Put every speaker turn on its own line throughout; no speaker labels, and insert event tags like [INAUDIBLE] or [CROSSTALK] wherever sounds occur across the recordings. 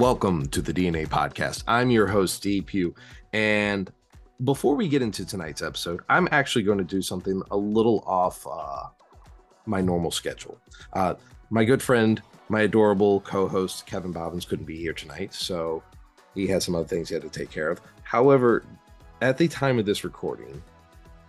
Welcome to the DNA podcast. I'm your host, Steve Pugh. And before we get into tonight's episode, I'm actually going to do something a little off uh, my normal schedule. Uh, my good friend, my adorable co host, Kevin Bobbins, couldn't be here tonight. So he has some other things he had to take care of. However, at the time of this recording,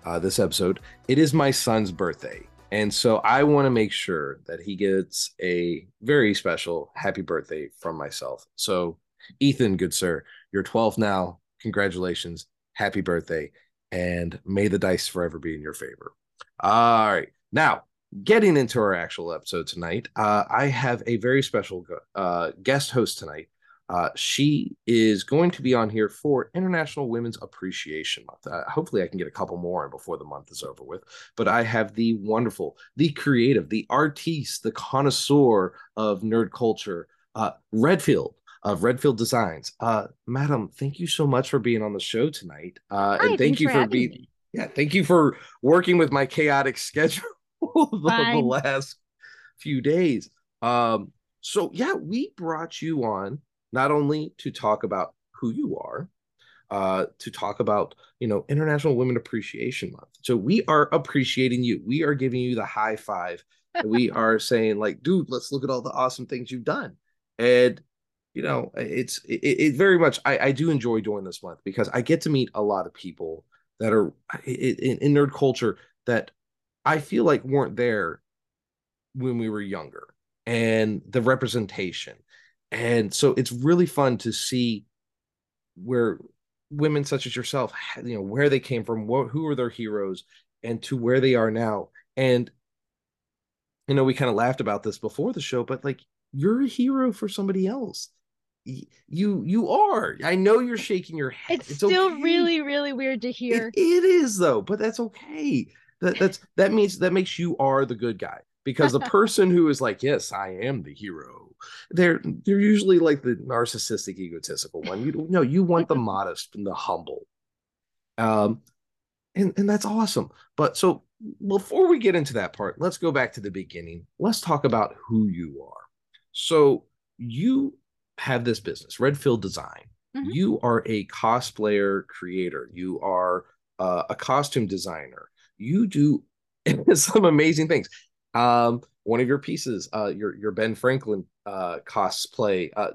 uh, this episode, it is my son's birthday. And so I want to make sure that he gets a very special happy birthday from myself. So, Ethan, good sir, you're 12 now. Congratulations. Happy birthday. And may the dice forever be in your favor. All right. Now, getting into our actual episode tonight, uh, I have a very special uh, guest host tonight. Uh, she is going to be on here for International Women's Appreciation Month. Uh, hopefully, I can get a couple more before the month is over with. But I have the wonderful, the creative, the artiste, the connoisseur of nerd culture, uh, Redfield of Redfield Designs. Uh, madam, thank you so much for being on the show tonight. Uh,
Hi,
and thank you for, for being, me. yeah, thank you for working with my chaotic [LAUGHS] schedule the, the last few days. Um, so yeah, we brought you on not only to talk about who you are, uh, to talk about you know International Women Appreciation Month. So we are appreciating you. We are giving you the high five. we [LAUGHS] are saying like, dude, let's look at all the awesome things you've done. And you know, it's it, it very much. I, I do enjoy doing this month because I get to meet a lot of people that are in, in nerd culture that I feel like weren't there when we were younger, and the representation and so it's really fun to see where women such as yourself you know where they came from what who are their heroes and to where they are now. And you know we kind of laughed about this before the show but like you're a hero for somebody else. You you are. I know you're shaking your head.
it's, it's still okay. really really weird to hear.
It, it is though but that's okay. That that's that means that makes you are the good guy because the person who is like yes i am the hero they're they're usually like the narcissistic egotistical one. You know you want the modest and the humble. Um and and that's awesome. But so before we get into that part let's go back to the beginning. Let's talk about who you are. So you have this business redfield design. Mm-hmm. you are a cosplayer creator. You are uh, a costume designer. You do [LAUGHS] some amazing things um one of your pieces, uh, your your Ben Franklin uh, cosplay. Uh,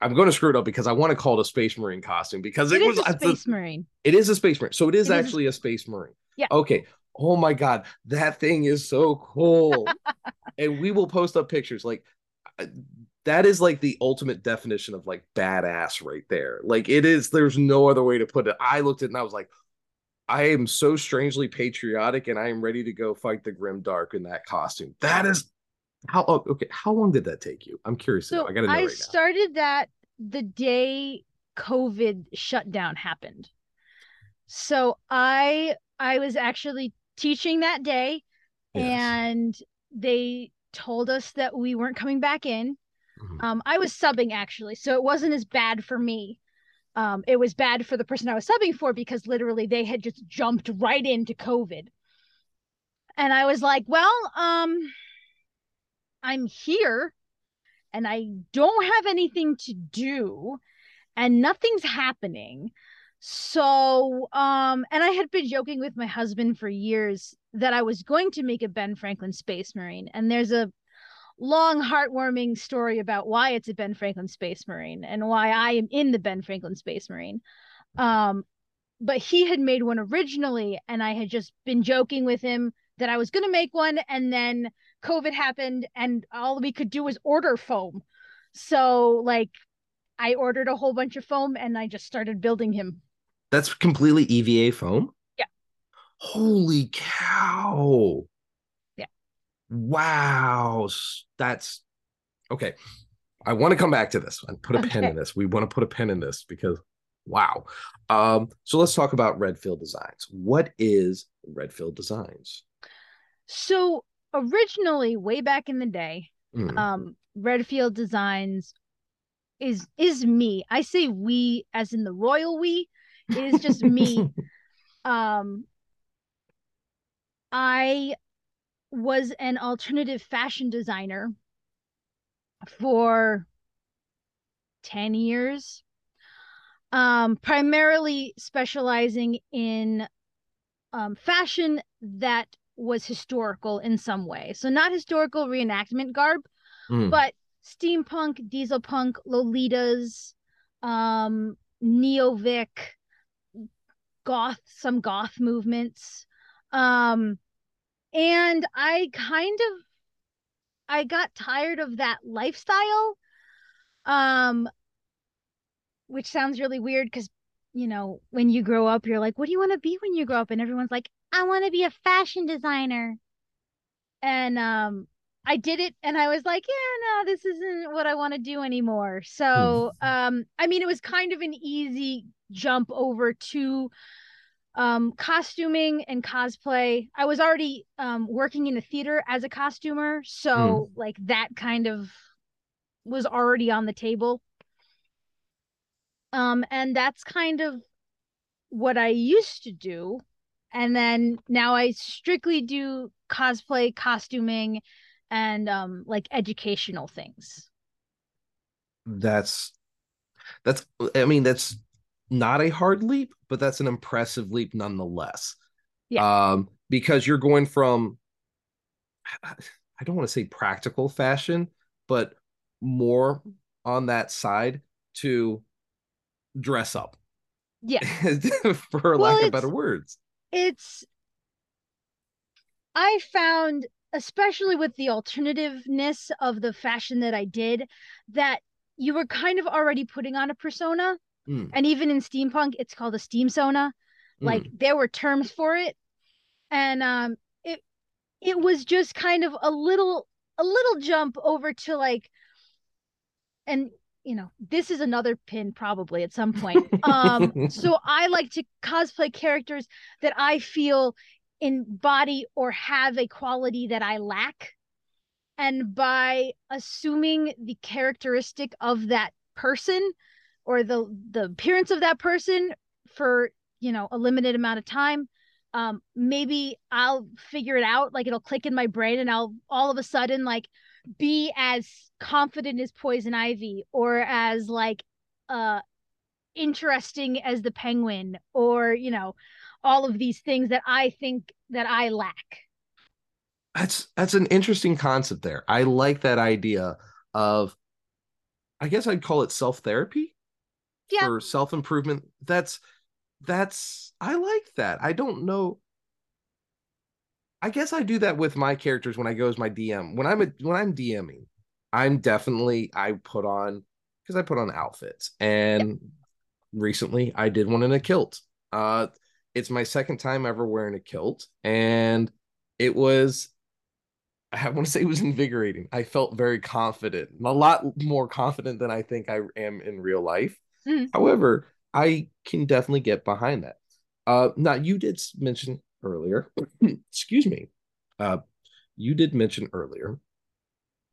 I'm going to screw it up because I want to call it a Space Marine costume because it,
it
was
a Space a, Marine.
It is a Space Marine, so it is it actually is a, a Space Marine.
Yeah.
Okay. Oh my God, that thing is so cool, [LAUGHS] and we will post up pictures. Like uh, that is like the ultimate definition of like badass right there. Like it is. There's no other way to put it. I looked at it and I was like, I am so strangely patriotic and I am ready to go fight the grim dark in that costume. That is how oh, okay. How long did that take you? I'm curious.
So
I gotta know.
I
right
started that the day COVID shutdown happened. So I I was actually teaching that day yes. and they told us that we weren't coming back in. Mm-hmm. Um, I was subbing actually, so it wasn't as bad for me um, it was bad for the person I was subbing for because literally they had just jumped right into COVID. And I was like, well, um, I'm here and I don't have anything to do and nothing's happening. So, um, and I had been joking with my husband for years that I was going to make a Ben Franklin Space Marine. And there's a long, heartwarming story about why it's a Ben Franklin Space Marine and why I am in the Ben Franklin Space Marine. Um, but he had made one originally, and I had just been joking with him that I was going to make one, and then COVID happened, and all we could do was order foam. So, like, I ordered a whole bunch of foam, and I just started building him.
That's completely EVA foam.
Yeah.
Holy cow! Wow, that's okay. I want to come back to this and put a okay. pin in this. We want to put a pin in this because wow. Um, so let's talk about Redfield Designs. What is Redfield Designs?
So originally, way back in the day, mm. um, Redfield Designs is is me. I say we as in the royal we. It is just me. [LAUGHS] um, I was an alternative fashion designer for 10 years. Um, primarily specializing in um, fashion that was historical in some way. So not historical reenactment garb, mm. but steampunk, diesel punk, Lolitas, um, neo-vic, goth, some goth movements. Um, and I kind of I got tired of that lifestyle. Um which sounds really weird because you know, when you grow up, you're like, what do you want to be when you grow up? And everyone's like, I want to be a fashion designer. And um I did it and I was like, yeah, no, this isn't what I want to do anymore. So, hmm. um I mean, it was kind of an easy jump over to um costuming and cosplay. I was already um working in a theater as a costumer, so mm. like that kind of was already on the table. Um and that's kind of what I used to do and then now I strictly do cosplay, costuming, and um like educational things.
That's that's I mean that's not a hard leap, but that's an impressive leap nonetheless. Yeah. Um because you're going from I don't want to say practical fashion, but more on that side to dress up.
Yeah. [LAUGHS]
for well, lack of better words
it's I found especially with the alternativeness of the fashion that I did that you were kind of already putting on a persona. Mm. And even in steampunk, it's called a steamsona. Mm. Like there were terms for it. And um it it was just kind of a little a little jump over to like and you know this is another pin probably at some point [LAUGHS] um so i like to cosplay characters that i feel embody or have a quality that i lack and by assuming the characteristic of that person or the the appearance of that person for you know a limited amount of time um maybe i'll figure it out like it'll click in my brain and i'll all of a sudden like be as confident as poison ivy or as like uh interesting as the penguin or you know all of these things that i think that i lack.
That's that's an interesting concept there. I like that idea of i guess i'd call it self therapy
yeah.
for self improvement that's that's i like that i don't know I guess I do that with my characters when I go as my DM. When I'm a, when I'm DMing, I'm definitely I put on because I put on outfits. And recently I did one in a kilt. Uh it's my second time ever wearing a kilt and it was I want to say it was invigorating. I felt very confident, a lot more confident than I think I am in real life. Mm-hmm. However, I can definitely get behind that. Uh, now you did mention earlier, [CLEARS THROAT] excuse me, uh, you did mention earlier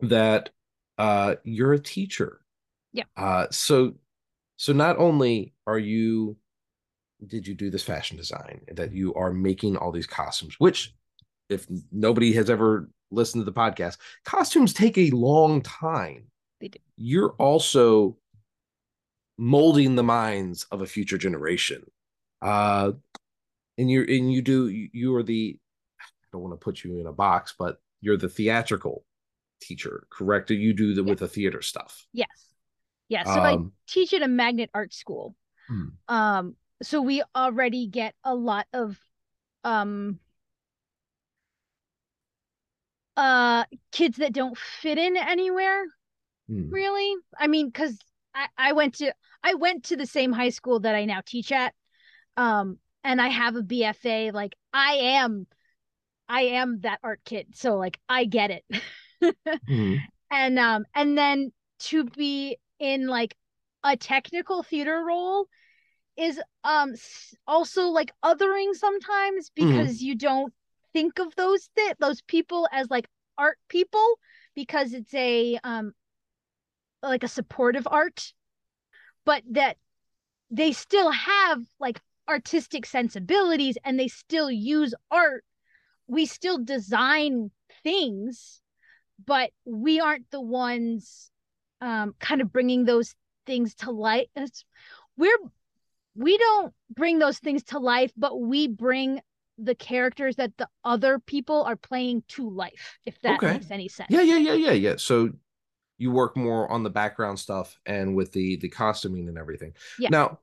that uh, you're a teacher.
Yeah.
Uh, so, so not only are you, did you do this fashion design that you are making all these costumes, which, if nobody has ever listened to the podcast, costumes take a long time.
They do.
You're also molding the minds of a future generation. Uh, and you're and you do you are the I don't want to put you in a box, but you're the theatrical teacher, correct? You do the with the theater stuff.
Yes. Yes. So um, I teach at a magnet art school. Hmm. Um, so we already get a lot of um uh kids that don't fit in anywhere hmm. really i mean because I, I went to i went to the same high school that i now teach at um and I have a BFA, like I am I am that art kid. So like I get it. [LAUGHS] mm-hmm. And um and then to be in like a technical theater role is um also like othering sometimes mm-hmm. because mm-hmm. you don't think of those th- those people as like art people because it's a um like a supportive art but that they still have like artistic sensibilities and they still use art we still design things but we aren't the ones um, kind of bringing those things to life. We're we don't bring those things to life, but we bring the characters that the other people are playing to life, if that okay. makes any sense.
Yeah, yeah, yeah, yeah, yeah. So you work more on the background stuff and with the the costuming and everything. Yeah. Now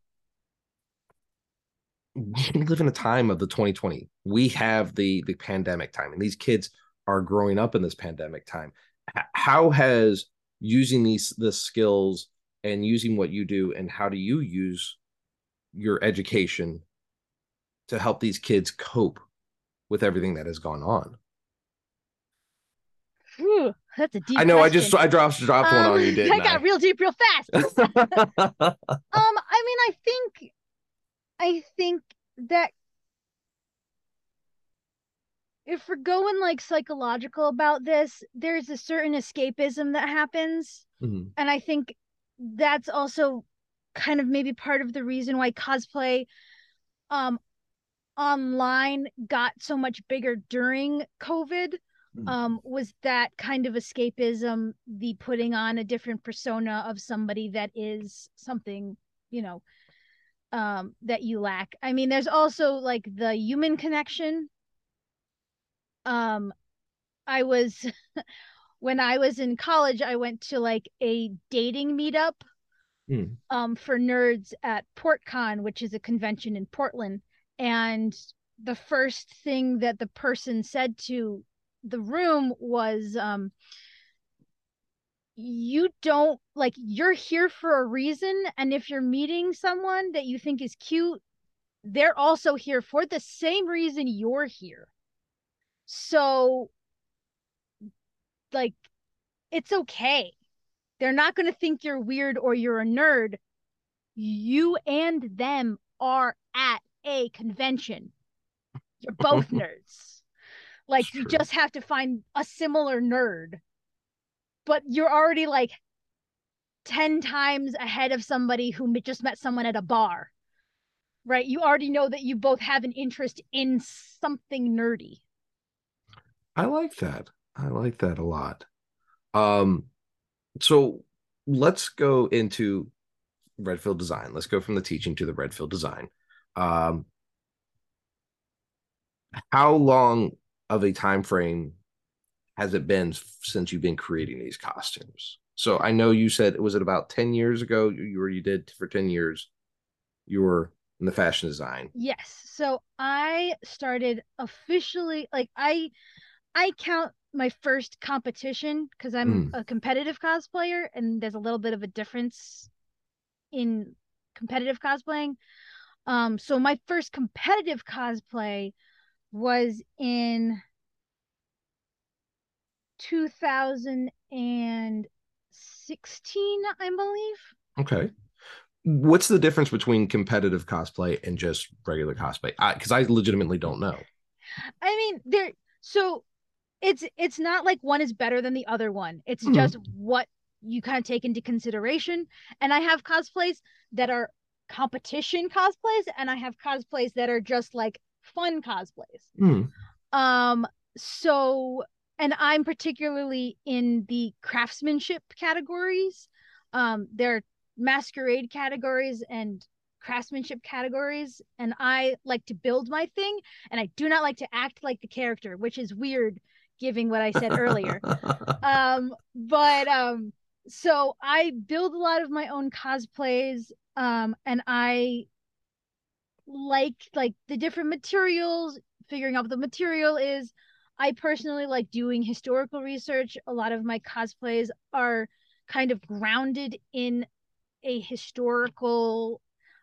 we live in a time of the 2020. We have the the pandemic time, and these kids are growing up in this pandemic time. How has using these the skills and using what you do, and how do you use your education to help these kids cope with everything that has gone on?
That's a deep.
I know.
Question.
I just I dropped dropped um, one on you. [LAUGHS] Didn't I
got I? real deep real fast. [LAUGHS] [LAUGHS] um, I mean, I think, I think that if we're going like psychological about this, there's a certain escapism that happens, mm-hmm. and I think that's also kind of maybe part of the reason why cosplay um online got so much bigger during covid. Um was that kind of escapism the putting on a different persona of somebody that is something you know um that you lack i mean there's also like the human connection um i was [LAUGHS] when i was in college i went to like a dating meetup mm. um, for nerds at PortCon, which is a convention in Portland. And the first thing that the person said to the room was, um, you don't like you're here for a reason and if you're meeting someone that you think is cute they're also here for the same reason you're here so like it's okay they're not going to think you're weird or you're a nerd. You and them are at a convention. You're both [LAUGHS] nerds. Like you just have to find a similar nerd. But you're already like 10 times ahead of somebody who just met someone at a bar. Right? You already know that you both have an interest in something nerdy.
I like that. I like that a lot. Um so let's go into Redfield design. Let's go from the teaching to the Redfield design. Um, how long of a time frame has it been since you've been creating these costumes? So I know you said it was it about 10 years ago you were you did for 10 years you were in the fashion design.
Yes. So I started officially like I I count my first competition because I'm mm. a competitive cosplayer and there's a little bit of a difference in competitive cosplaying. Um, so my first competitive cosplay was in 2016, I believe.
Okay. What's the difference between competitive cosplay and just regular cosplay? Because I, I legitimately don't know.
I mean, there. So it's it's not like one is better than the other one. It's mm-hmm. just what you kind of take into consideration. And I have cosplays that are competition cosplays, and I have cosplays that are just like fun cosplays. Mm. Um, so and I'm particularly in the craftsmanship categories. Um, there are masquerade categories and craftsmanship categories and I like to build my thing and I do not like to act like the character, which is weird giving what I said earlier. [LAUGHS] um, but um, so I build a lot of my own cosplays, um, and I like like the different materials, figuring out what the material is. I personally like doing historical research. A lot of my cosplays are kind of grounded in a historical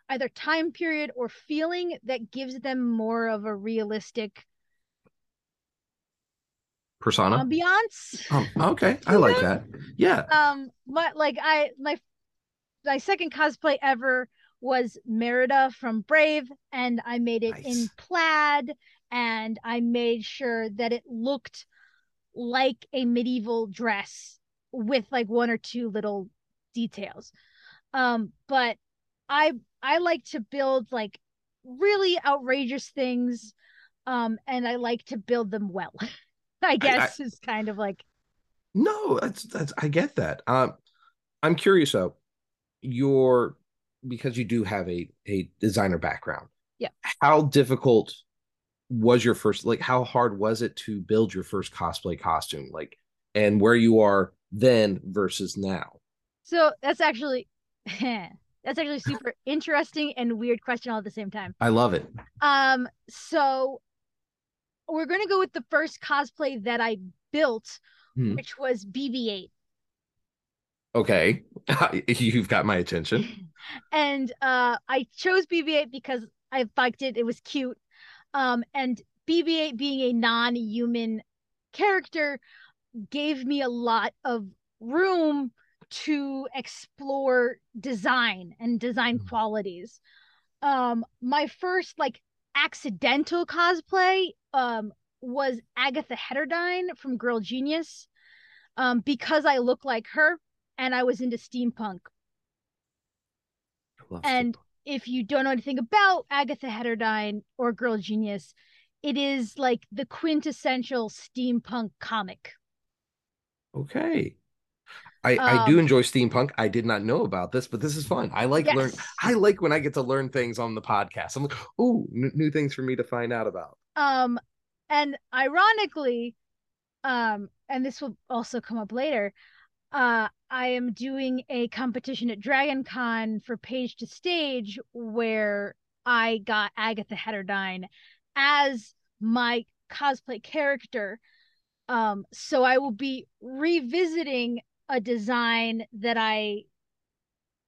either time period or feeling that gives them more of a realistic
persona?
ambiance.
Oh, okay. I like that. Yeah.
Um but like i my my second cosplay ever was merida from brave and i made it nice. in plaid and i made sure that it looked like a medieval dress with like one or two little details um but i i like to build like really outrageous things um and i like to build them well [LAUGHS] I guess I, I, is kind of like.
No, that's that's I get that. Um, I'm curious though. your because you do have a a designer background.
Yeah.
How difficult was your first like how hard was it to build your first cosplay costume like and where you are then versus now?
So that's actually [LAUGHS] that's actually super [LAUGHS] interesting and weird question all at the same time.
I love it.
Um so we're going to go with the first cosplay that I built hmm. which was BB-8.
Okay. [LAUGHS] You've got my attention.
and uh I chose BB-8 because I liked it. It was cute. Um and BB-8 being a non-human character gave me a lot of room to explore design and design mm-hmm. qualities. Um my first like accidental cosplay um was Agatha Heterodyne from Girl Genius. Um because I look like her and I was into steampunk. And steampunk. if you don't know anything about Agatha Heterodyne or Girl Genius, it is like the quintessential steampunk comic.
Okay. I, um, I do um, enjoy steampunk. I did not know about this, but this is fun. I like yes. learn. I like when I get to learn things on the podcast. I'm like, oh, n- new things for me to find out about.
Um, and ironically, um, and this will also come up later. Uh, I am doing a competition at Dragon Con for Page to Stage where I got Agatha Heterodyne as my cosplay character. Um, so I will be revisiting a design that I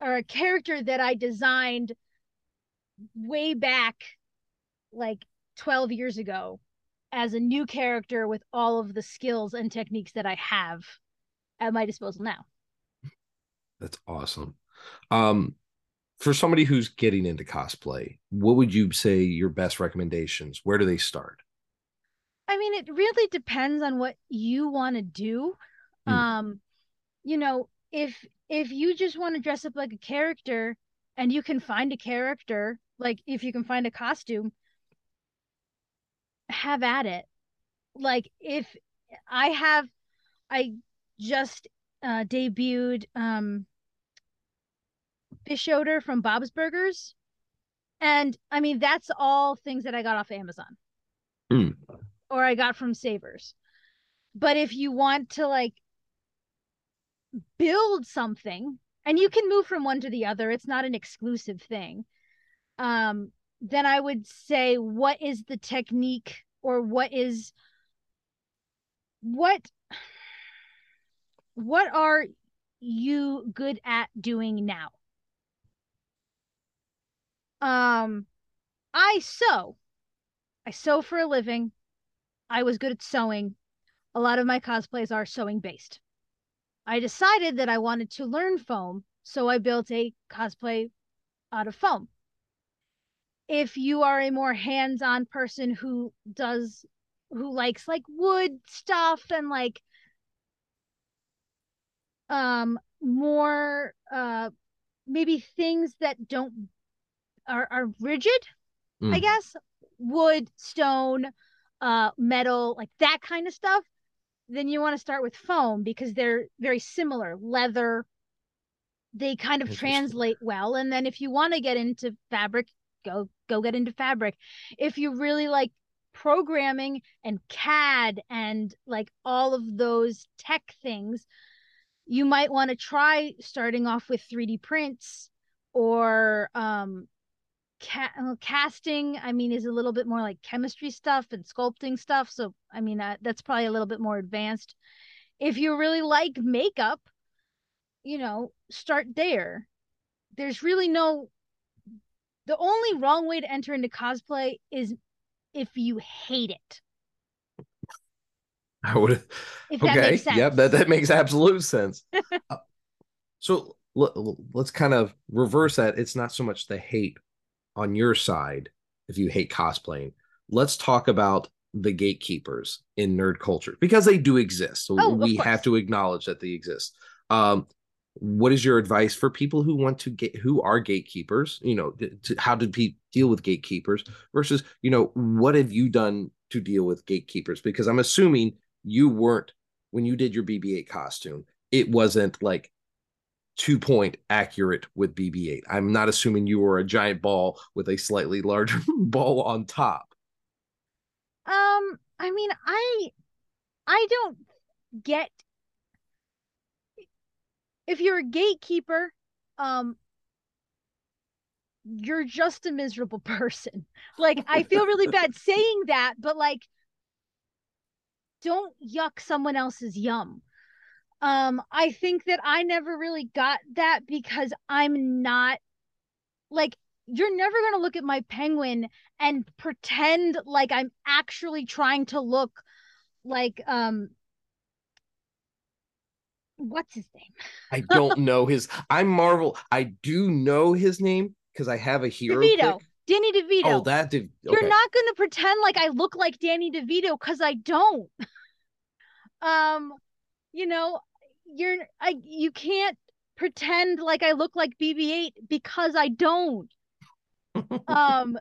or a character that I designed way back like 12 years ago as a new character with all of the skills and techniques that I have at my disposal now.
That's awesome. Um for somebody who's getting into cosplay, what would you say your best recommendations? Where do they start?
I mean, it really depends on what you want to do. Mm. Um, you know, if if you just want to dress up like a character and you can find a character, like if you can find a costume, have at it. Like if I have I just uh debuted um Fischoeder from Bob's Burgers. And I mean, that's all things that I got off Amazon
mm.
or I got from Savers. But if you want to like build something, and you can move from one to the other, it's not an exclusive thing. Um, then I would say, what is the technique or what is what what are you good at doing now? Um, I sew. I sew for a living. I was good at sewing. A lot of my cosplays are sewing based. I decided that I wanted to learn foam, so I built a cosplay out of foam. If you are a more hands-on person who does who likes like wood stuff and like um more uh maybe things that don't are, are rigid, mm. I guess. Wood, stone, uh, metal, like that kind of stuff. Then you want to start with foam because they're very similar. Leather, they kind of translate well. And then if you want to get into fabric, go go get into fabric. If you really like programming and CAD and like all of those tech things, you might want to try starting off with 3D prints or um, ca- uh, casting i mean is a little bit more like chemistry stuff and sculpting stuff so i mean that's probably a little bit more advanced. If you really like makeup you know start there. There's really no the only wrong way to enter into cosplay is if you hate it [LAUGHS]
I would. Okay. Yep. That that makes absolute sense. [LAUGHS] uh, so l- let's kind of reverse that. It's not so much the hate on your side if you hate cosplaying. Let's talk about the gatekeepers in nerd culture because they do exist. So oh, we have to acknowledge that they exist. Um, what is your advice for people who want to get who are gatekeepers? You know, to, how did people deal with gatekeepers versus you know what have you done to deal with gatekeepers? Because I'm assuming you weren't when you did your BB-8 costume. It wasn't like two point accurate with BB-8. I'm not assuming you were a giant ball with a slightly larger [LAUGHS] ball on top.
Um, I mean, I I don't get if you're a gatekeeper, um you're just a miserable [LAUGHS] person. Like I feel really bad saying that, but like don't yuck someone else's yum. Um I think that I never really got that because I'm not like you're never going to look at my penguin and pretend like I'm actually trying to look like um what's his name?
I [LAUGHS] don't know his I'm Marvel. I do know his name because I have a hero.
DeVito. Pick. Danny DeVito.
Oh, that De- okay.
You're not going to pretend like I look like Danny DeVito because I don't. [LAUGHS] um, you know, you're I you can't pretend like I look like BB-8 because I don't. [LAUGHS] um,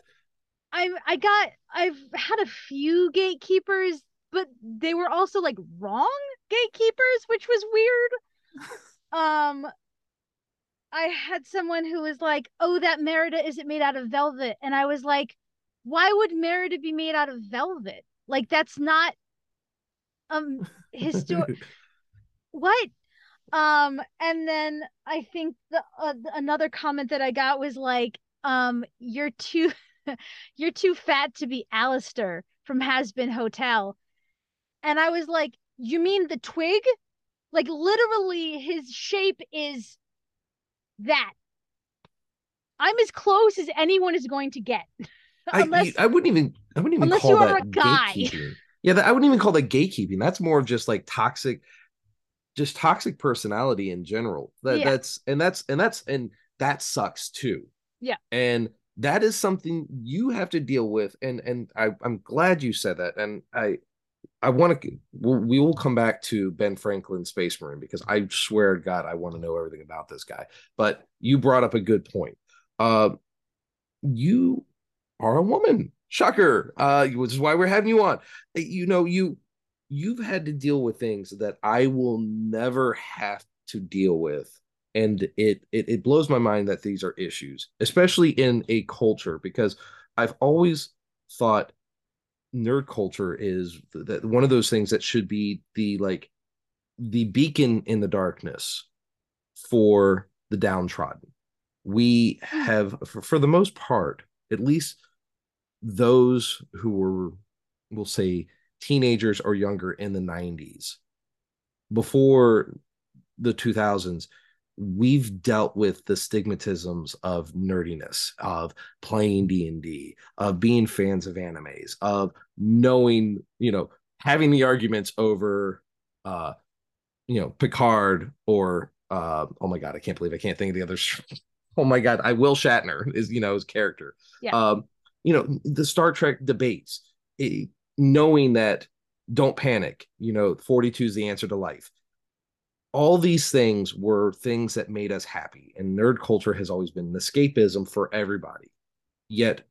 I I got I've had a few gatekeepers, but they were also like wrong gatekeepers, which was weird. [LAUGHS] um, I had someone who was like, "Oh, that Merida isn't made out of velvet," and I was like, "Why would Merida be made out of velvet? Like that's not um [LAUGHS] historic. what?" Um, and then I think the uh, another comment that I got was like, "Um, you're too, [LAUGHS] you're too fat to be Alastor from Hazbin Hotel," and I was like, "You mean the twig?" Like literally, his shape is that. I'm as close as anyone is going to get. [LAUGHS]
unless, I, I wouldn't even I wouldn't even unless call that gatekeeping. Yeah, that, I wouldn't even call that gatekeeping. That's more of just like toxic, just toxic personality in general. That yeah. that's and that's and that's and that sucks too.
Yeah.
And that is something you have to deal with. And and I, I'm glad you said that. And I I want to. We'll, we will come back to Ben Franklin, Space Marine, because I swear to God, I want to know everything about this guy. But you brought up a good point. Uh, you are a woman. Shocker. Uh, which is why we're having you on. Uh, you know, you you've had to deal with things that I will never have to deal with. And it, it it blows my mind that these are issues, especially in a culture, because I've always thought nerd culture is that one of those things that should be the like the beacon in the darkness for the downtrodden. We hmm. have, for, for the most part, at least those who were, we'll say, teenagers or younger in the 90s, before the 2000s, we've dealt with the stigmatisms of nerdiness of playing d&d of being fans of animes of knowing you know having the arguments over uh you know picard or uh oh my god i can't believe i can't think of the others [LAUGHS] oh my god i will shatner is you know his character
yeah.
um you know the star trek debates it, knowing that don't panic you know 42 is the answer to life. All these things were things that made us happy and nerd culture has always been an escapism for everybody. Yet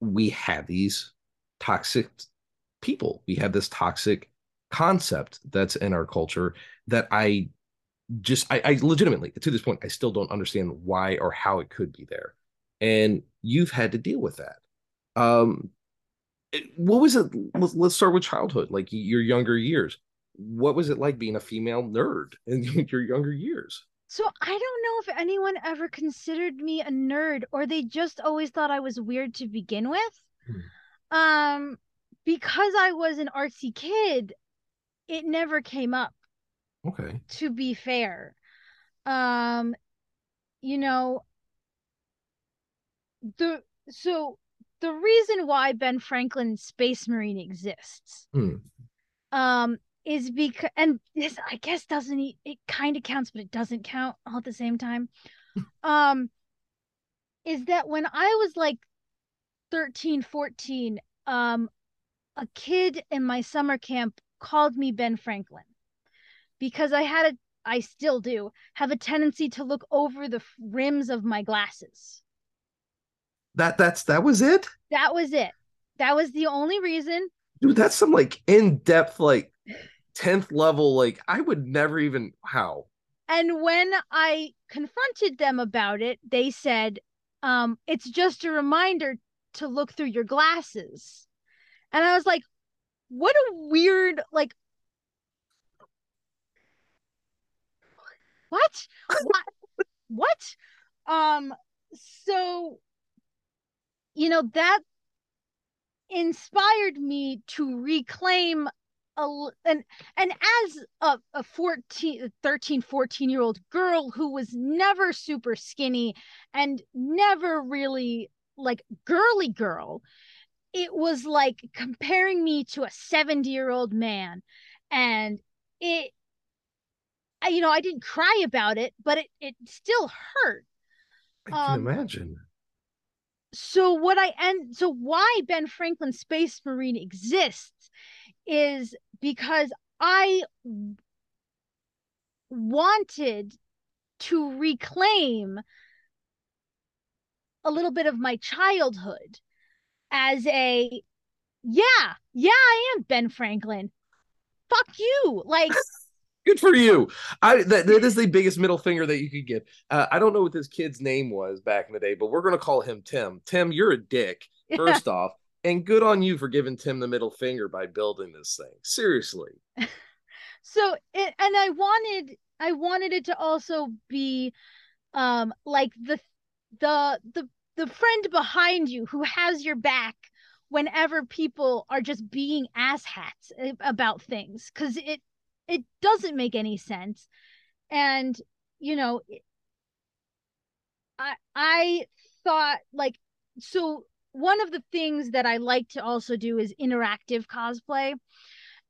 we have these toxic people. We have this toxic concept that's in our culture that i just I, I legitimately to this point i still don't understand why or how it could be there. And you've had to deal with that um what was it let's, start with childhood like your younger years what was it like being a female nerd [LAUGHS] in your younger years?
So I don't know if anyone ever considered me a nerd or they just always thought I was weird to begin with. Hmm. Um because I was an artsy kid, it never came up.
Okay.
To be fair. Um you know the so the reason why Ben Franklin Space Marine exists hmm. um is because and this I guess doesn't it kind of counts but it doesn't count all at the same time. [LAUGHS] um is that when I was like 13 14 um a kid in my summer camp called me Ben Franklin because I had a I still do have a tendency to look over the rims of my glasses.
That that's that was it?
That was it. That was the only reason.
Dude, that's some like in-depth like 10th level like i would never even how
and when I confronted them about it, they said, um, it's just a reminder to look through your glasses. And I was like, what a weird, like, what? what? what? Um, so, you know, that inspired me to reclaim a, and and as a, a 14 13 14 year old girl who was never super skinny and never really like girly girl it was like comparing me to a 70 year old man. And it I, you know i didn't cry about it but it it still hurt.
I can um, imagine
so what i and so why ben franklin space marine exists is because I wanted to reclaim a little bit of my childhood as a yeah, yeah, I am Ben Franklin. Fuck you. Like [LAUGHS]
good for you. I that, that is the biggest middle finger that you could get. Uh, I don't know what this kid's name was back in the day, but we're gonna call him Tim. Tim, you're a dick. First yeah. off, and good on you for giving Tim the middle finger by building this thing. Seriously. [LAUGHS]
so it, and I wanted I wanted it to also be um like the the the the friend behind you who has your back whenever people are just being asshats about things cuz it it doesn't make any sense. And you know I I thought like so one of the things that I like to also do is interactive cosplay.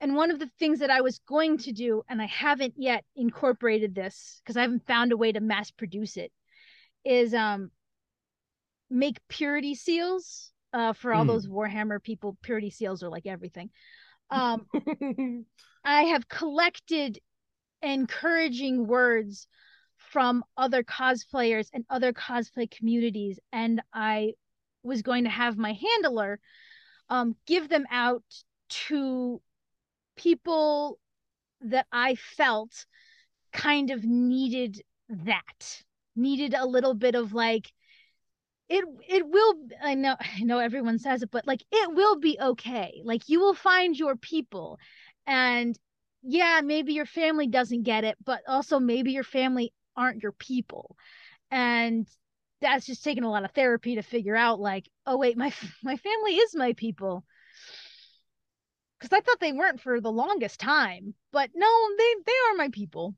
And one of the things that I was going to do, and I haven't yet incorporated this because I haven't found a way to mass produce it, is um make purity seals uh for all mm. those Warhammer people. Purity seals are like everything. Um [LAUGHS] I have collected encouraging words from other cosplayers and other cosplay communities and I was going to have my handler um, give them out to people that I felt kind of needed that needed a little bit of like it it will I know [LAUGHS] I know everyone says it but like it will be okay. Like you will find your people. And yeah maybe your family doesn't get it but also maybe your family aren't your people. And that's just taken a lot of therapy to figure out like oh wait my [LAUGHS] my family is my people. Because i thought they weren't for the longest time but no they they are my people.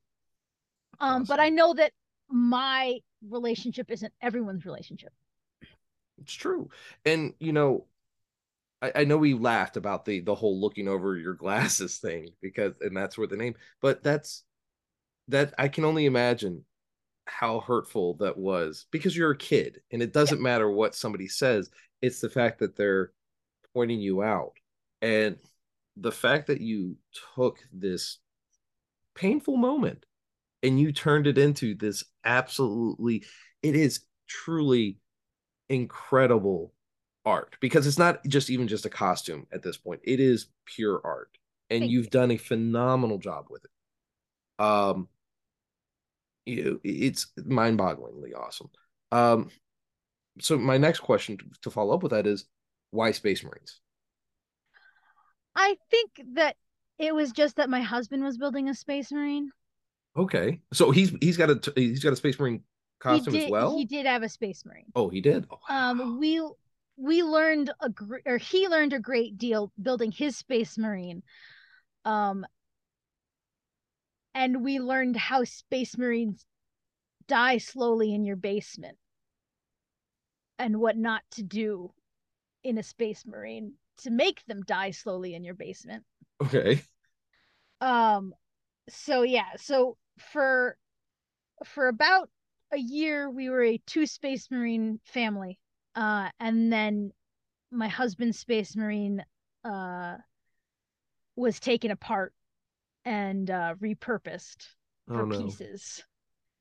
Um awesome. but i know that my relationship isn't everyone's relationship
it's true and you know I, I know we laughed about the the whole looking over your [LAUGHS] glasses thing because and that's where the name but that's that i can only imagine how hurtful that was because you're a kid and it doesn't yeah. matter what somebody says it's the fact that they're pointing you out and the fact that you took this painful moment and you turned it into this absolutely it is truly incredible art because it's not just even just a costume at this point it is pure art and Thank you've you. done a phenomenal job with it um you it's mind-bogglingly awesome. Um, so my next question to, to follow up with that is why Space Marines?
I think that it was just that my husband was building a Space Marine.
Okay, so he's he's got a he's got a Space Marine costume
did,
as well.
He did have a Space Marine.
Oh, he did. Oh,
wow. Um, we we learned a gr- or he learned a great deal building his Space Marine. Um, and we learned how space marines die slowly in your basement and what not to do in a space marine to make them die slowly in your basement
okay
um so yeah so for for about a year we were a two space marine family uh and then my husband's space marine uh was taken apart and uh, repurposed oh, for no. pieces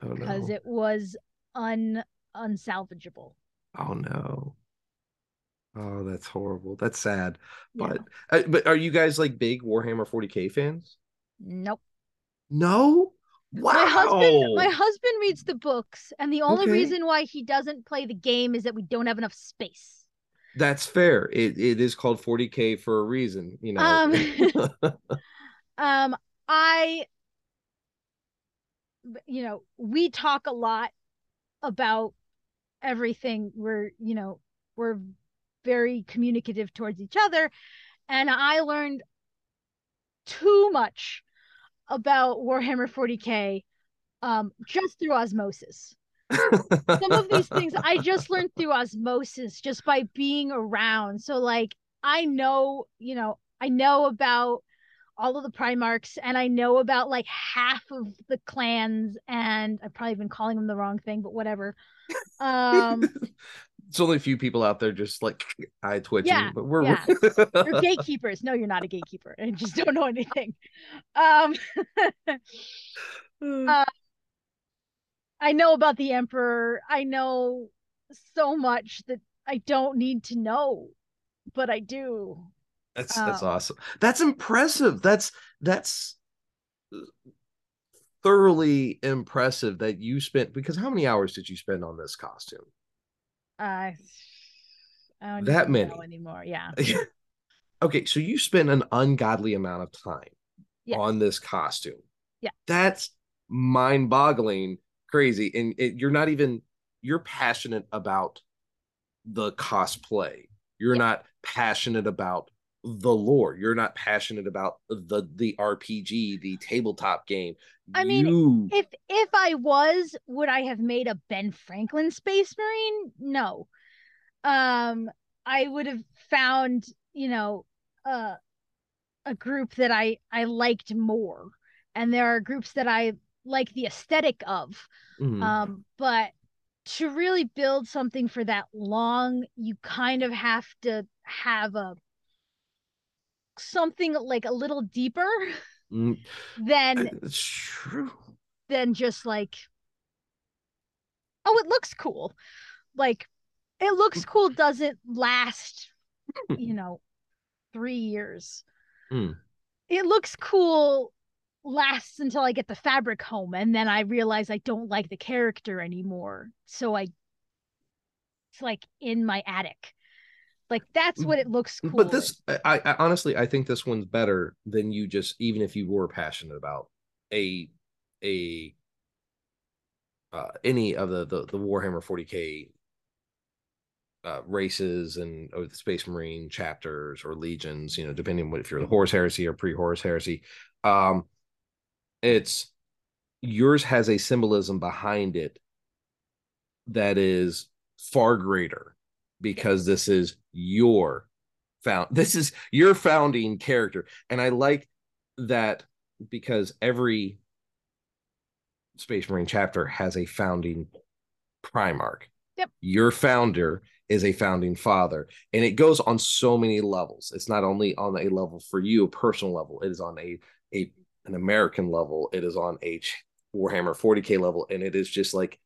oh, because no. it was un unsalvageable.
Oh no. Oh, that's horrible. That's sad. But yeah. uh, but are you guys like big Warhammer 40K fans?
Nope.
No? Wow.
My husband my husband reads the books and the only
Okay.
reason why he doesn't play the game is that we don't have enough space.
That's fair. It it is called 40k for a reason, you know.
Um [LAUGHS] [LAUGHS] um I you know, we talk a lot about everything. We're, you know, we're very communicative towards each other and I learned too much about Warhammer 40K um, just through osmosis. [LAUGHS] Some of these things I just learned through osmosis just by being around. So, like, I know, you know, I know about all of the Primarchs and I know about like half of the clans, and I've probably been calling them the wrong thing, but whatever. [LAUGHS] Um,
It's only a few people out there just like eye twitching,
Yeah,
but we're,
yeah.
we're-
you're [LAUGHS] gatekeepers. No, you're not a gatekeeper. I just don't know anything. Um, [LAUGHS] Uh, I know about the Emperor. I know so much that I don't need to know, but I do.
That's that's
Um,
awesome. That's impressive. That's that's thoroughly impressive that you spent because how many hours did you spend on this costume?
I, I don't
That many.
anymore. Yeah. [LAUGHS]
okay, so you spent an ungodly amount of time
Yes.
on this costume.
Yeah.
That's mind-boggling, crazy. And it, you're not even you're passionate about the cosplay. You're
Yeah.
not passionate about the lore. You're not passionate about the the RPG, the tabletop game.
I mean,
you,
If if I was, would I have made a Ben Franklin Space Marine? No. Um, I would have found, you know, uh, a group that I I liked more, and there are groups that I like the aesthetic of.
Mhm.
Um, but to really build something for that long, you kind of have to have a something like a little deeper [LAUGHS]
Mm, it's true.
than just like oh it looks cool. Like it looks cool doesn't last you know three years.
Hmm.
it looks cool lasts until i get the fabric home and then i realize i don't like the character anymore. So i it's like in my attic like that's what it looks cool
But this, I, I honestly, I think this one's better than you just, even if you were passionate about a, a, uh, any of the the, the Warhammer 40k uh, races and or the Space Marine chapters or legions, you know, depending on what if you're the Horus Heresy or pre-Horus Heresy. Um, it's yours has a symbolism behind it that is far greater because this is your found this is your founding character. And i like that because every space marine chapter has a founding primarch.
Yep.
your founder is a founding father and it goes on so many levels. It's not only on a level for you a personal level it is on a a an american level it is on a warhammer 40k level and it is just like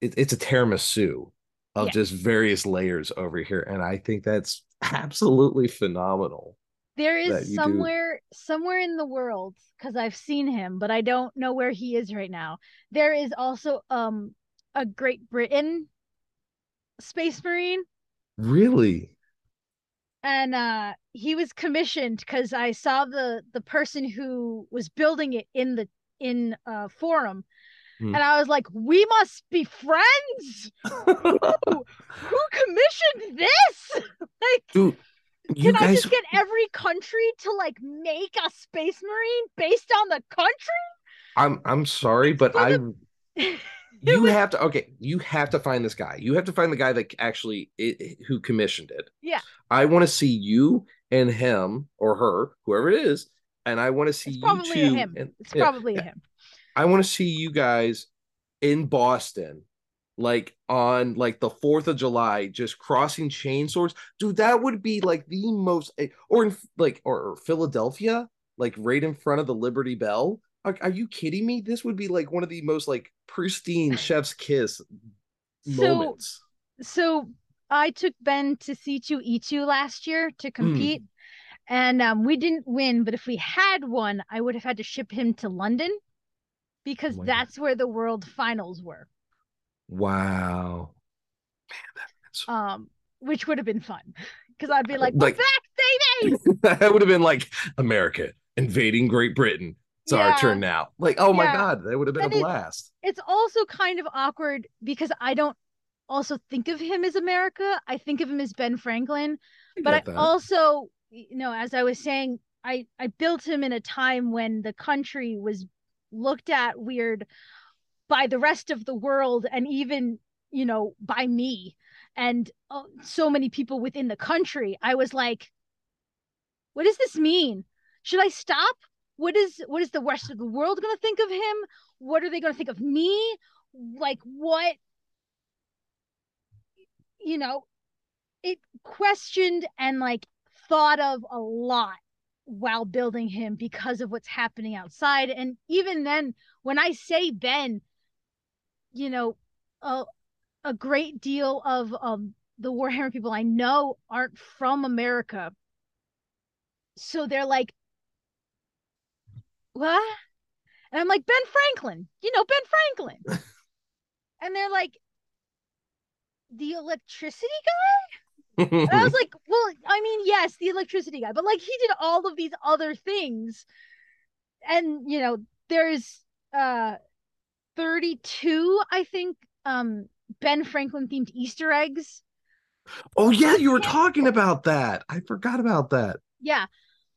it, it's a tiramisu of just various layers over here and i think that's [LAUGHS] absolutely phenomenal
there is
you do.
somewhere somewhere in the world because i've seen him but i don't know where he is right now. There is also um a great britain space marine.
Really?
And uh he was commissioned because i saw the the person who was building it in the in uh forum
Hmm.
and i was like we must be friends? Who, who commissioned this? [LAUGHS] Like
dude you
can i just get every country to like make a space marine based on the country?
I'm i'm sorry but i [LAUGHS] you
was-
have to okay you have to find this guy. You have to find the guy that actually it, who commissioned it.
Yeah.
i want to see you and him or her whoever it is and i want to see
it's
you
probably
two
him.
and-
it's
yeah,
probably
yeah.
him
I want to see you guys in Boston, like on like the Fourth of July, just crossing chainswords, dude. That would be like the most, eh, or in like or, or Philadelphia, like right in front of the Liberty Bell. Are, are you kidding me? This would be like one of the most like pristine [LAUGHS] chef's kiss
So-
moments.
so I took Ben to C2E2 last year
Hmm.
to compete, and um, we didn't win. But if we had won, I would have had to ship him to London because that's where the world finals were.
Wow.
Man, that's um which would have been fun [LAUGHS] because I'd be like, like back, baby. [LAUGHS]
that would have been like America invading Great Britain. It's yeah. our turn now. Like, oh my God, that would have been and a blast.
It, it's also kind of awkward because I don't also think of him as America. I think of him as Ben Franklin. I but I that. also, you know, as I was saying, I, I built him in a time when the country was looked at weird by the rest of the world and even, you know, by me and uh, so many people within the country. I was like, what does this mean? Should I stop? What is what is the rest of the world going to think of him? What are they going to think of me? Like what you know, it questioned and like thought of a lot while building him because of what's happening outside. And even then, when I say Ben, you know, a, a great deal of um, the Warhammer people I know aren't from America. So they're like, what? And I'm like, Ben Franklin, you know, Ben Franklin. [LAUGHS] and they're like, the electricity guy? And I was like, [LAUGHS] well, I mean, yes, the electricity guy, but like he did all of these other things. And you know, there's uh 32, I think, um Ben Franklin themed Easter eggs.
Oh yeah, you were talking about that. I forgot about that.
Yeah.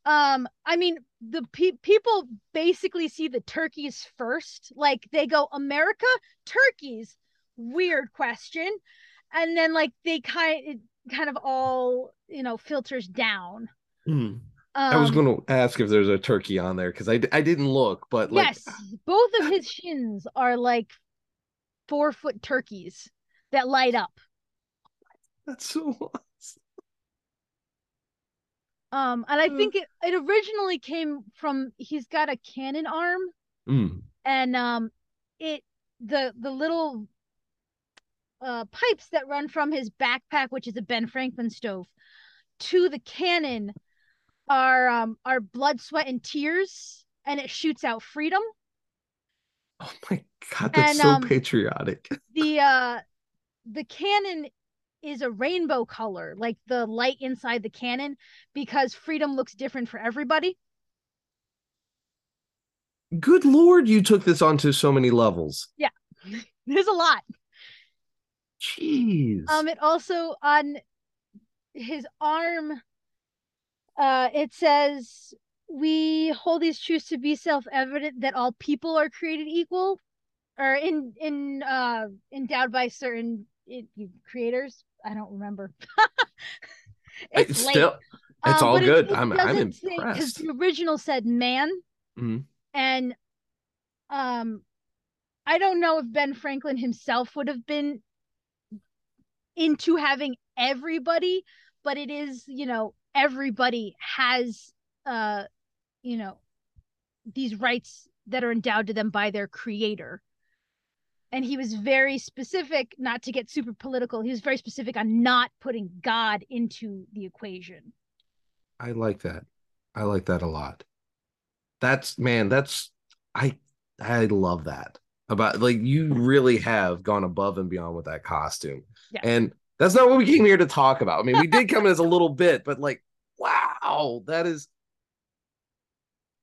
Um I mean, the pe- people basically see the turkeys first. Like they go America, turkeys. Weird question and then like they kind it kind of all you know filters down.
Mm. Um, I was um, going to ask if there's a turkey on there because I, I didn't look, but like... yes,
both of his shins are like four foot turkeys that light up.
That's so [LAUGHS] awesome.
Um, and I think it, it originally came from he's got a cannon arm,
mm.
and um, it the the little uh, pipes that run from his backpack, which is a Ben Franklin stove, to the cannon are um are blood, sweat, and tears, and it shoots out freedom.
Oh my god, that's and, so um, patriotic.
The uh the cannon is a rainbow color, like the light inside the cannon, because freedom looks different for everybody.
Good lord, you took this onto so many levels.
Yeah. [LAUGHS] There's a lot.
Jeez.
Um, it also on his arm, uh, it says, "We hold these truths to be self-evident that all people are created equal, or in in uh endowed by certain it, creators." I don't remember. [LAUGHS]
it's, it's still, it's um, all good. It, it I'm I'm impressed because
the original said man,
mm-hmm.
and um, I don't know if Ben Franklin himself would have been into having everybody, but it is, you know, everybody has uh you know these rights that are endowed to them by their creator. And he was very specific, not to get super political, he was very specific on not putting God into the equation.
I like that. I like that a lot. That's man, that's I I love that about like you really have gone above and beyond with that costume. Yeah. And that's not what we came here to talk about. I mean, we did [LAUGHS] come as a little bit, but like, wow, that is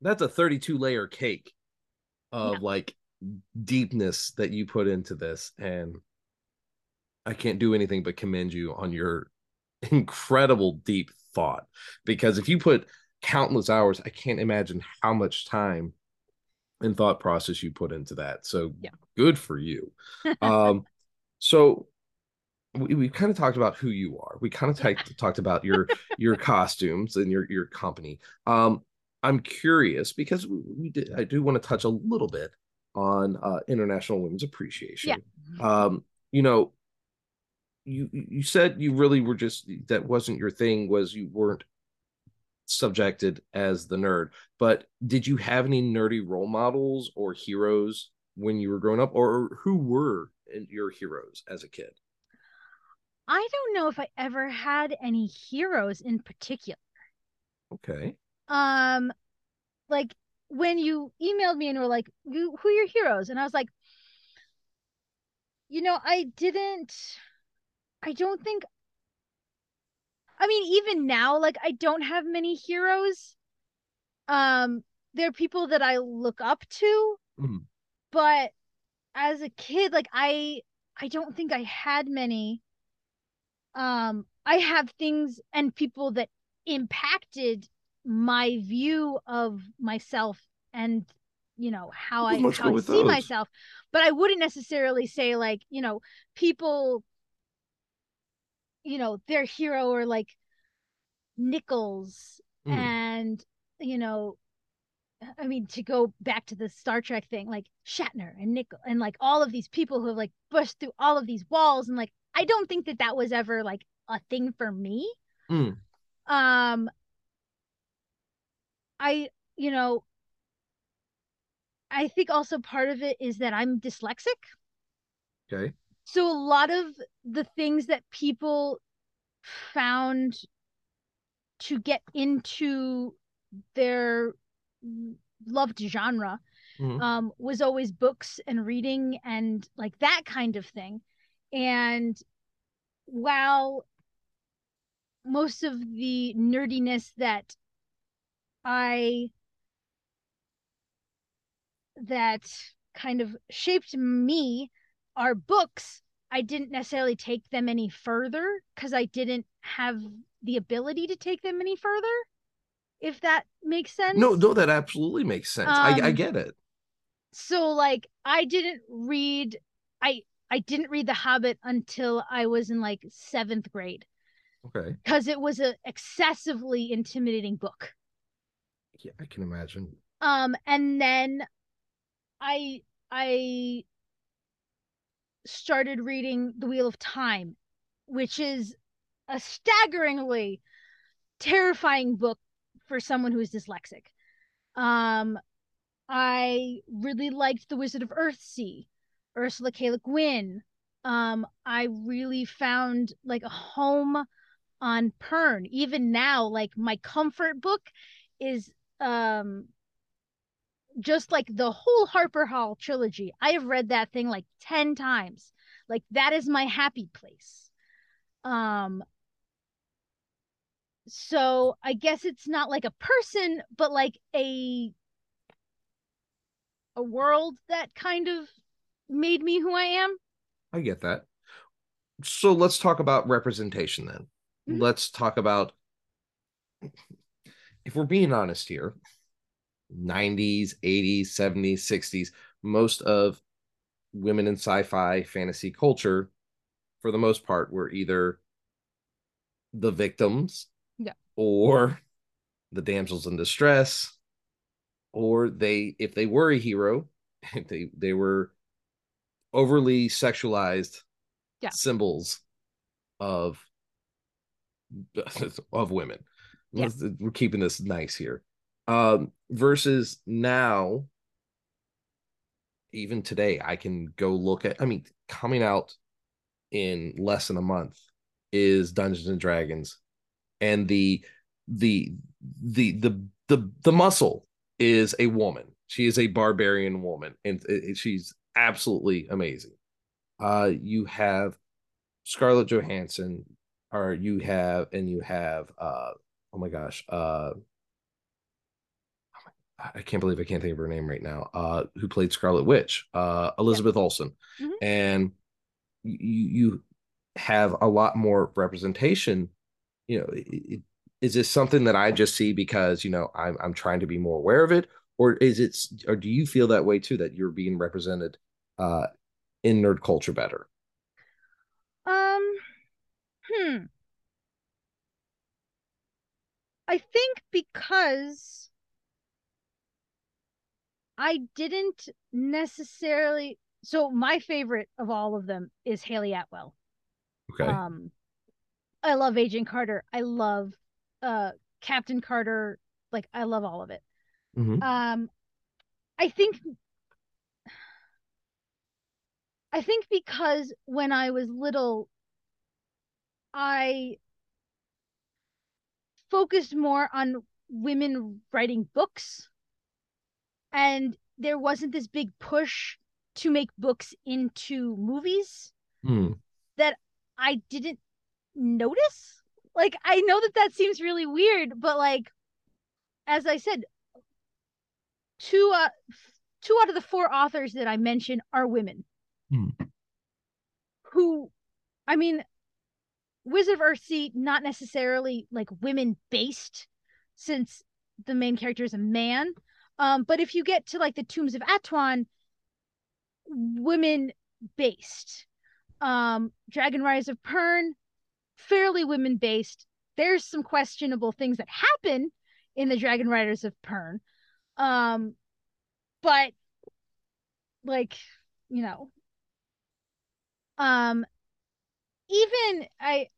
that's a 32 layer cake of yeah. like deepness that you put into this. And I can't do anything but commend you on your incredible deep thought. Because if you put countless hours, I can't imagine how much time and thought process you put into that. So
yeah.
good for you. [LAUGHS] um, so we, we kind of talked about who you are. We kind of t- talked about your your costumes and your your company. Um, I'm curious because we, we did. I do want to touch a little bit on uh, International Women's Appreciation.
Yeah.
Um, you know, you you said you really were just that wasn't your thing. Was you weren't subjected as the nerd, but did you have any nerdy role models or heroes when you were growing up, or who were your heroes as a kid?
I don't know if I ever had any heroes in particular.
Okay.
Um, like when you emailed me and were like, who are your heroes? And I was like, you know, I didn't, I don't think, I mean, even now, like, I don't have many heroes. Um, there are people that I look up to, mm-hmm. but as a kid, like, I, I don't think I had many. Um, I have things and people that impacted my view of myself and you know how I how I see those. myself. But I wouldn't necessarily say like you know people, you know their hero or like Nichols mm. and you know I mean, to go back to the Star Trek thing, like Shatner and Nick and like all of these people who have like pushed through all of these walls, and like I don't think that that was ever like a thing for me. Mm. Um, I, you know, I think also part of it is that I'm dyslexic.
Okay.
So a lot of the things that people found to get into their loved genre mm-hmm. um, was always books and reading and like that kind of thing. And while most of the nerdiness that I that kind of shaped me are books. I didn't necessarily take them any further because I didn't have the ability to take them any further. If that makes sense.
No, no, that absolutely makes sense. Um, I, I um, get it.
So like I didn't read I I didn't read The Hobbit until I was in like seventh grade.
Okay.
Because it was an excessively intimidating book.
Yeah, I can imagine.
Um, and then I I started reading The Wheel of Time, which is a staggeringly terrifying book for someone who is dyslexic. Um, I really liked The Wizard of Earthsea, Ursula K. Le Guin. Um, I really found like a home on Pern. Even now, like my comfort book is um just like the whole Harper Hall trilogy. I have read that thing like 10 times. Like that is my happy place. Um so I guess it's not like a person but like a a world that kind of made me who I am.
I get that. So let's talk about representation then. Mm-hmm. Let's talk about if we're being honest here, 90s, 80s, 70s, 60s, most of women in sci-fi fantasy culture for the most part were either the victims
yeah.
or the damsels in distress or they if they were a hero [LAUGHS] they they were overly sexualized
yeah.
symbols of [LAUGHS] of women yeah. we're keeping this nice here um, versus now even today i can go look at i mean coming out in less than a month is dungeons and dragons. And the the the the the, the muscle is a woman. She is a barbarian woman and she's absolutely amazing. Uh you have scarlett johansson or you have and you have uh oh my gosh, uh, I can't believe I can't think of her name right now. Uh, who played Scarlet Witch? Uh, Elizabeth yeah. Olsen, mm-hmm. and you you have a lot more representation. You know, it, is this something that I just see because you know I'm I'm trying to be more aware of it, or is it, or do you feel that way too that you're being represented uh, in nerd culture better?
Um, hmm. I think because I didn't necessarily so my favorite of all of them is Hayley Atwell.
Okay.
Um I love Agent Carter. I love uh Captain Carter. Like I love all of it. Mm-hmm. Um I think I think because when I was little I focused more on women writing books and there wasn't this big push to make books into movies
Hmm.
that I didn't notice. Like I know that that seems really weird, but like as I said, two uh two out of the four authors that I mentioned are women.
Hmm.
Who I mean Wizard of Earthsea not necessarily like women based since the main character is a man. Um, but if you get to like the Tombs of Atuan, women based. Um, Dragon Riders of Pern, fairly women based. There's some questionable things that happen in the Dragon Riders of Pern. Um, but like, you know, um, even I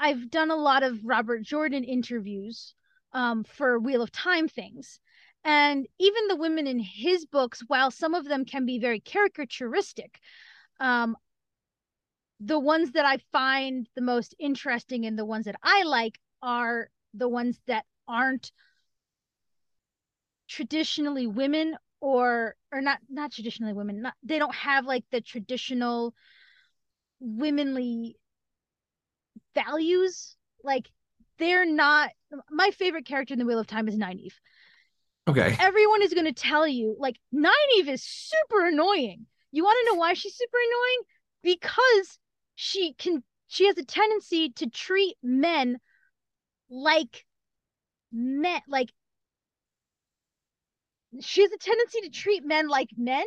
I've done a lot of Robert Jordan interviews um, for Wheel of Time things. And even the women in his books, while some of them can be very caricaturistic, um, the ones that I find the most interesting and the ones that I like are the ones that aren't traditionally women or or not not traditionally women not they don't have like the traditional womanly values like they're not my favorite character in the wheel of time is Nynaeve.
Okay.
Everyone is going to tell you like Nynaeve is super annoying. You want to know why she's super annoying? Because she can she has a tendency to treat men like men like she has a tendency to treat men like men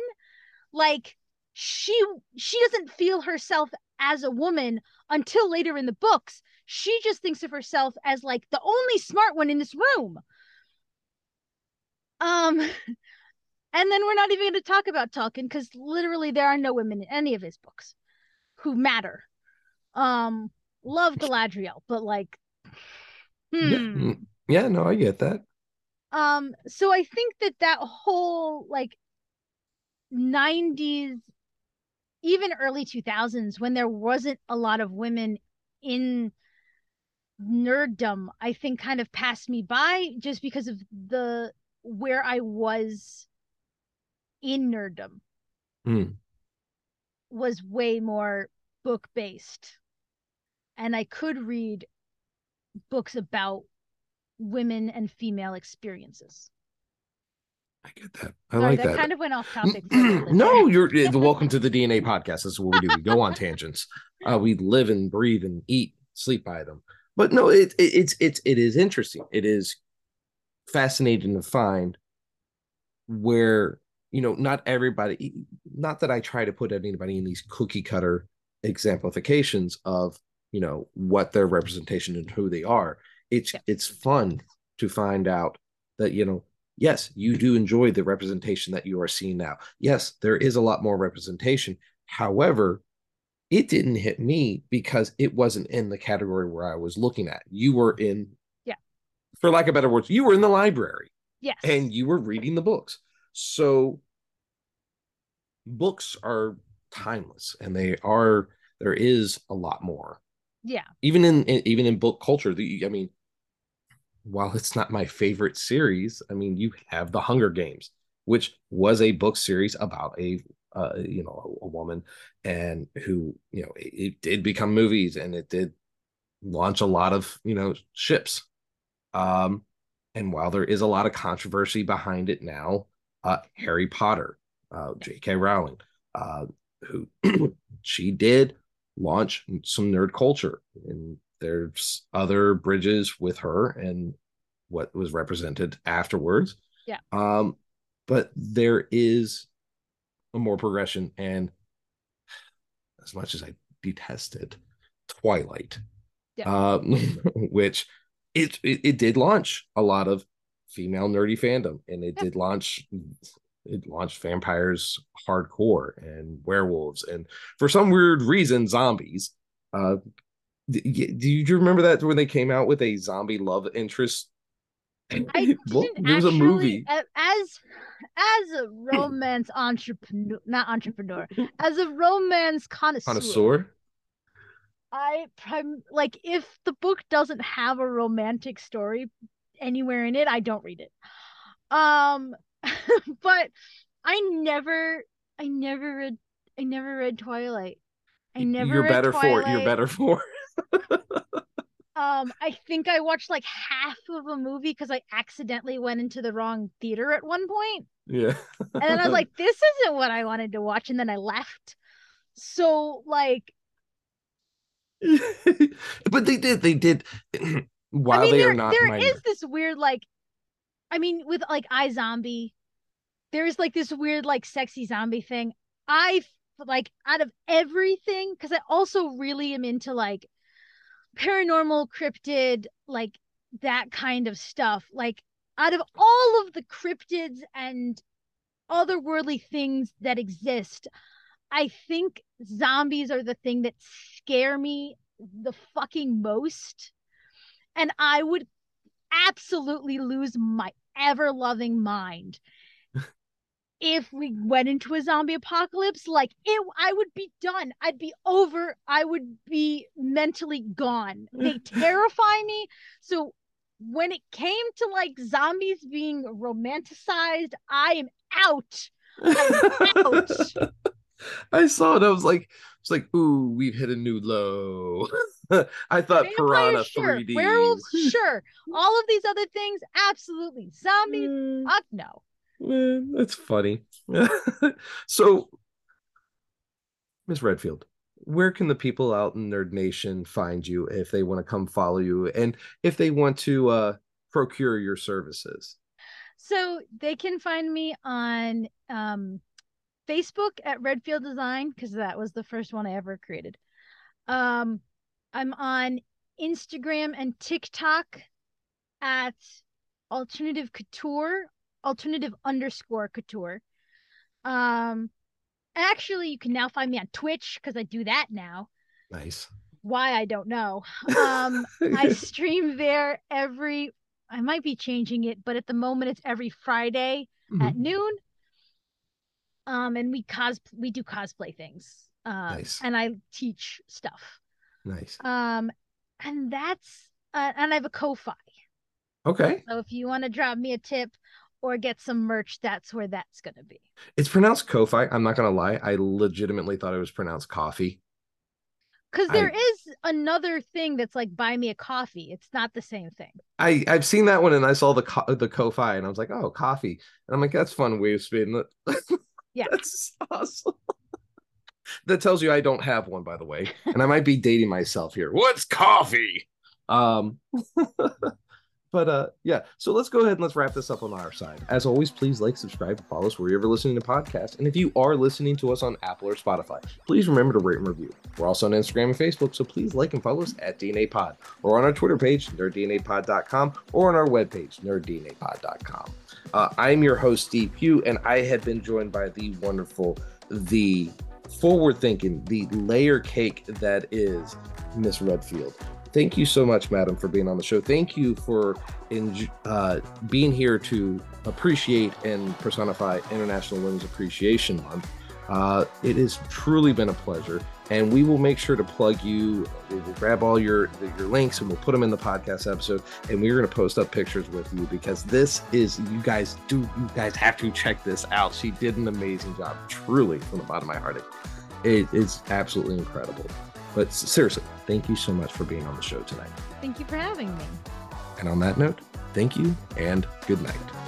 like she she doesn't feel herself as a woman until later in the books she just thinks of herself as like the only smart one in this room um [LAUGHS] and then we're not even going to talk about Tolkien because literally there are no women in any of his books who matter um love galadriel but like hmm.
yeah. yeah no i get that
um so i think that that whole like 90s even early 2000s when there wasn't a lot of women in nerddom i think kind of passed me by just because of the where i was in nerddom
mm.
was way more book based and i could read books about women and female experiences
I get that. I
Sorry,
like
that,
that.
kind of went off topic.
no, you're [LAUGHS] welcome to the DNA podcast. This is what we do. We go on tangents. Uh, we live and breathe and eat, sleep by them. But no, it, it it's it's it is interesting. It is fascinating to find where you know not everybody. Not that I try to put anybody in these cookie cutter exemplifications of you know what their representation and who they are. It's yeah. it's fun to find out that you know yes, you do enjoy the representation that you are seeing now. Yes, there is a lot more representation. However, it didn't hit me because it wasn't in the category where I was looking at. You were in, for lack of better words, you were in the library.
Yes.
And you were reading the books. So books are timeless and they are, there is a lot more.
Yeah.
Even in, in even in book culture, the, I mean, while it's not my favorite series, I mean, you have The Hunger Games, which was a book series about a uh, you know a, a, woman and who you know it, it, did become movies and it did launch a lot of you know ships. Um, and while there is a lot of controversy behind it now, uh, Harry Potter, uh, J.K. Rowling, uh, who [CLEARS THROAT] she did launch some nerd culture and there's other bridges with her and what was represented afterwards.
Yeah.
Um, but there is a more progression, and as much as I detested Twilight, yeah. um, [LAUGHS] which it, it, it did launch a lot of female nerdy fandom, and it yeah. did launch it launched vampires hardcore and werewolves, and for some weird reason, zombies. Uh, do you remember that when they came out with a zombie love interest
I [LAUGHS] well, there was a movie as as a romance entrepreneur, not entrepreneur, as a romance connoisseur.
Connoisseur.
I prim like if the book doesn't have a romantic story anywhere in it, I don't read it. Um, [LAUGHS] but I never, I never read, I never read Twilight. I never.
You're better
Twilight.
for. You're better for.
um, I think I watched like half of a movie because I accidentally went into the wrong theater at one point.
Yeah.
and then I was [LAUGHS] like, this isn't what I wanted to watch, and then I left. So like [LAUGHS]
but they did they did [CLEARS THROAT] while I mean, they
there,
are not
There minor. is this weird like I mean with like iZombie, there's like this weird like sexy zombie thing. I like out of everything because I also really am into like paranormal cryptid like that kind of stuff. Like out of all of the cryptids and otherworldly things that exist, I think zombies are the thing that scare me the fucking most. And I would absolutely lose my ever loving mind [LAUGHS] if we went into a zombie apocalypse. Like it i would be done. I'd be over. I would be mentally gone. They [LAUGHS] terrify me. So when it came to like zombies being romanticized i am out. I'm [LAUGHS] out
I saw it. I was like, it's like, ooh, we've hit a new low. [LAUGHS] I thought Vampire, Piranha
sure.
3D.
Werewolves, [LAUGHS] sure. All of these other things, absolutely. Zombies, mm. fuck no.
Man, that's funny. [LAUGHS] so, Miss Redfield, where can the people out in Nerd Nation find you if they want to come follow you and if they want to uh, procure your services?
So they can find me on um, Facebook at Redfield Design because that was the first one I ever created. Um, I'm on Instagram and TikTok at alternative couture, alternative underscore couture. Um, actually, you can now find me on Twitch because I do that now.
Nice.
Why I don't know. Um, [LAUGHS] I stream there every. I might be changing it, but at the moment it's every Friday mm-hmm. at noon um and we cos we do cosplay things um nice. and i teach stuff
nice
um and that's uh, and i have a ko-fi
okay
so if you want to drop me a tip or get some merch that's where that's going to be
it's pronounced ko-fi i'm not going to lie i legitimately thought it was pronounced coffee
because there I, is another thing that's like buy me a coffee. It's not the same thing.
I I've seen that one and I saw the co- the Ko-fi and I was like, oh, coffee. And I'm like, that's fun way of spinning [LAUGHS] it.
Yeah.
That's awesome. [LAUGHS] that tells you I don't have one, by the way. And I might be dating myself here. What's coffee? Um [LAUGHS] but uh yeah, so let's go ahead and let's wrap this up on our side. As always, please like, subscribe, follow us wherever you're listening to podcasts. And if you are listening to us on Apple or Spotify, please remember to rate and review. We're also on Instagram and Facebook, so please like and follow us at DNA Pod or on our Twitter page, nerddnapod.com, or on our webpage, nerddnapod.com. Uh, I'm your host, Steve Pugh, and I have been joined by the wonderful, the forward thinking, the layer cake that is Miss Redfield. Thank you so much, madam, for being on the show. Thank you for in, uh, being here to appreciate and personify International Women's Appreciation Month. Uh, it has truly been a pleasure, and we will make sure to plug you. We will grab all your your links and we'll put them in the podcast episode, and we're going to post up pictures with you because this is you guys do you guys have to check this out. She did an amazing job, truly from the bottom of my heart. It, it's absolutely incredible. But seriously, thank you so much for being on the show tonight.
Thank you for having me.
And on that note, thank you and good night.